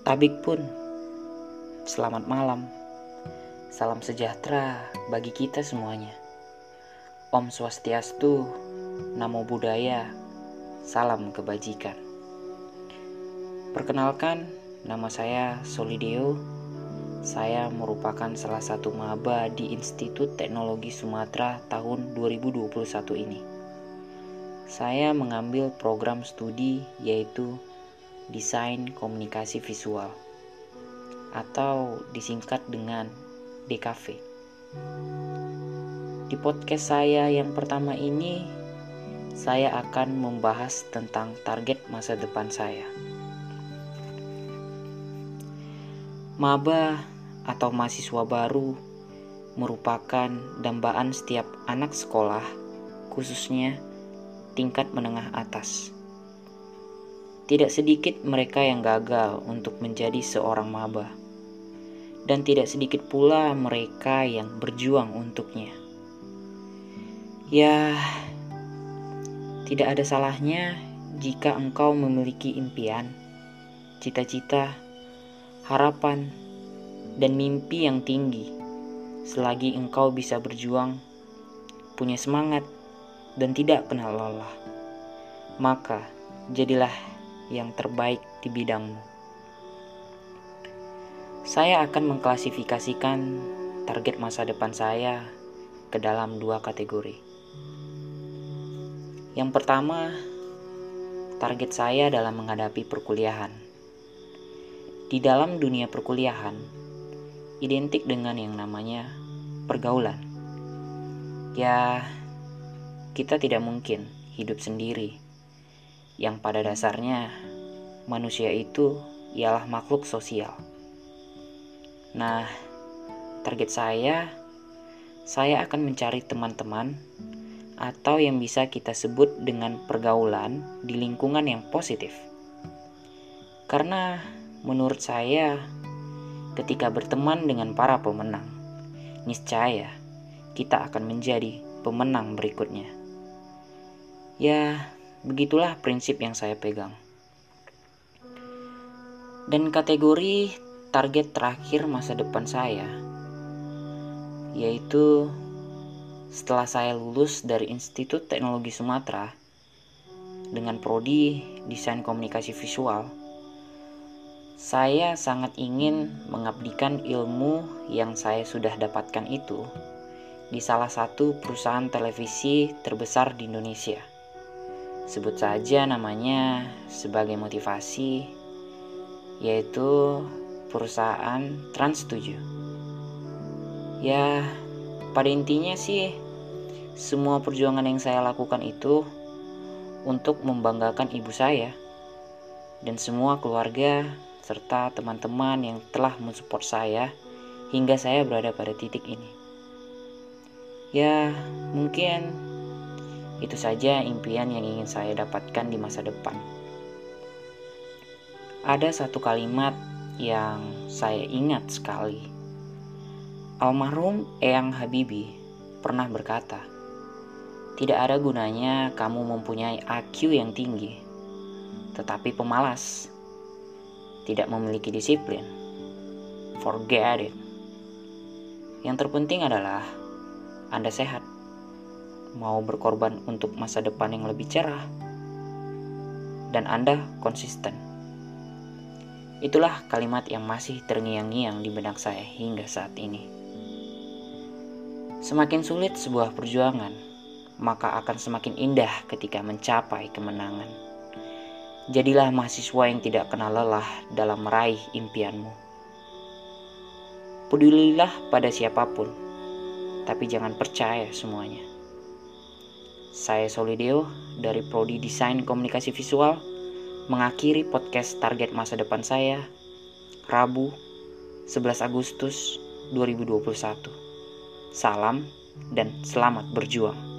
Tabik pun, selamat malam. Salam sejahtera bagi kita semuanya. Om Swastiastu, Namo Buddhaya, salam kebajikan. Perkenalkan, nama saya Solideo. Saya merupakan salah satu maba di Institut Teknologi Sumatera tahun 2021 ini. Saya mengambil program studi yaitu Desain Komunikasi Visual atau disingkat dengan DKV. Di podcast saya yang pertama ini, saya akan membahas tentang target masa depan saya. Maba atau mahasiswa baru merupakan dambaan setiap anak sekolah, khususnya tingkat menengah atas. Tidak sedikit mereka yang gagal untuk menjadi seorang maba, dan tidak sedikit pula mereka yang berjuang untuknya. Ya, tidak ada salahnya jika engkau memiliki impian, cita-cita, harapan, dan mimpi yang tinggi. Selagi engkau bisa berjuang, punya semangat, dan tidak pernah lelah, maka jadilah yang terbaik di bidangmu. Saya akan mengklasifikasikan target masa depan saya ke dalam dua kategori. Yang pertama, target saya dalam menghadapi perkuliahan. Di dalam dunia perkuliahan, identik dengan yang namanya pergaulan. Ya, kita tidak mungkin hidup sendiri yang pada dasarnya manusia itu ialah makhluk sosial. Nah, target saya, saya akan mencari teman-teman atau yang bisa kita sebut dengan pergaulan di lingkungan yang positif. Karena menurut saya, ketika berteman dengan para pemenang, niscaya kita akan menjadi pemenang berikutnya. Ya, Begitulah prinsip yang saya pegang. Dan kategori target terakhir masa depan saya yaitu setelah saya lulus dari Institut Teknologi Sumatera dengan prodi Desain Komunikasi Visual, saya sangat ingin mengabdikan ilmu yang saya sudah dapatkan itu di salah satu perusahaan televisi terbesar di Indonesia. Sebut saja namanya sebagai motivasi, yaitu perusahaan Trans 7. Ya, pada intinya sih, semua perjuangan yang saya lakukan itu untuk membanggakan ibu saya dan semua keluarga serta teman-teman yang telah mensupport saya hingga saya berada pada titik ini. Ya, mungkin itu saja impian yang ingin saya dapatkan di masa depan. Ada satu kalimat yang saya ingat sekali. Almarhum Eyang Habibi pernah berkata, "Tidak ada gunanya kamu mempunyai IQ yang tinggi, tetapi pemalas, tidak memiliki disiplin. Forget it. Yang terpenting adalah Anda sehat." Mau berkorban untuk masa depan yang lebih cerah, dan Anda konsisten. Itulah kalimat yang masih terngiang-ngiang di benak saya hingga saat ini. Semakin sulit sebuah perjuangan, maka akan semakin indah ketika mencapai kemenangan. Jadilah mahasiswa yang tidak kenal lelah dalam meraih impianmu. Pedulilah pada siapa pun, tapi jangan percaya semuanya. Saya Solideo dari Prodi Desain Komunikasi Visual mengakhiri podcast target masa depan saya Rabu 11 Agustus 2021. Salam dan selamat berjuang.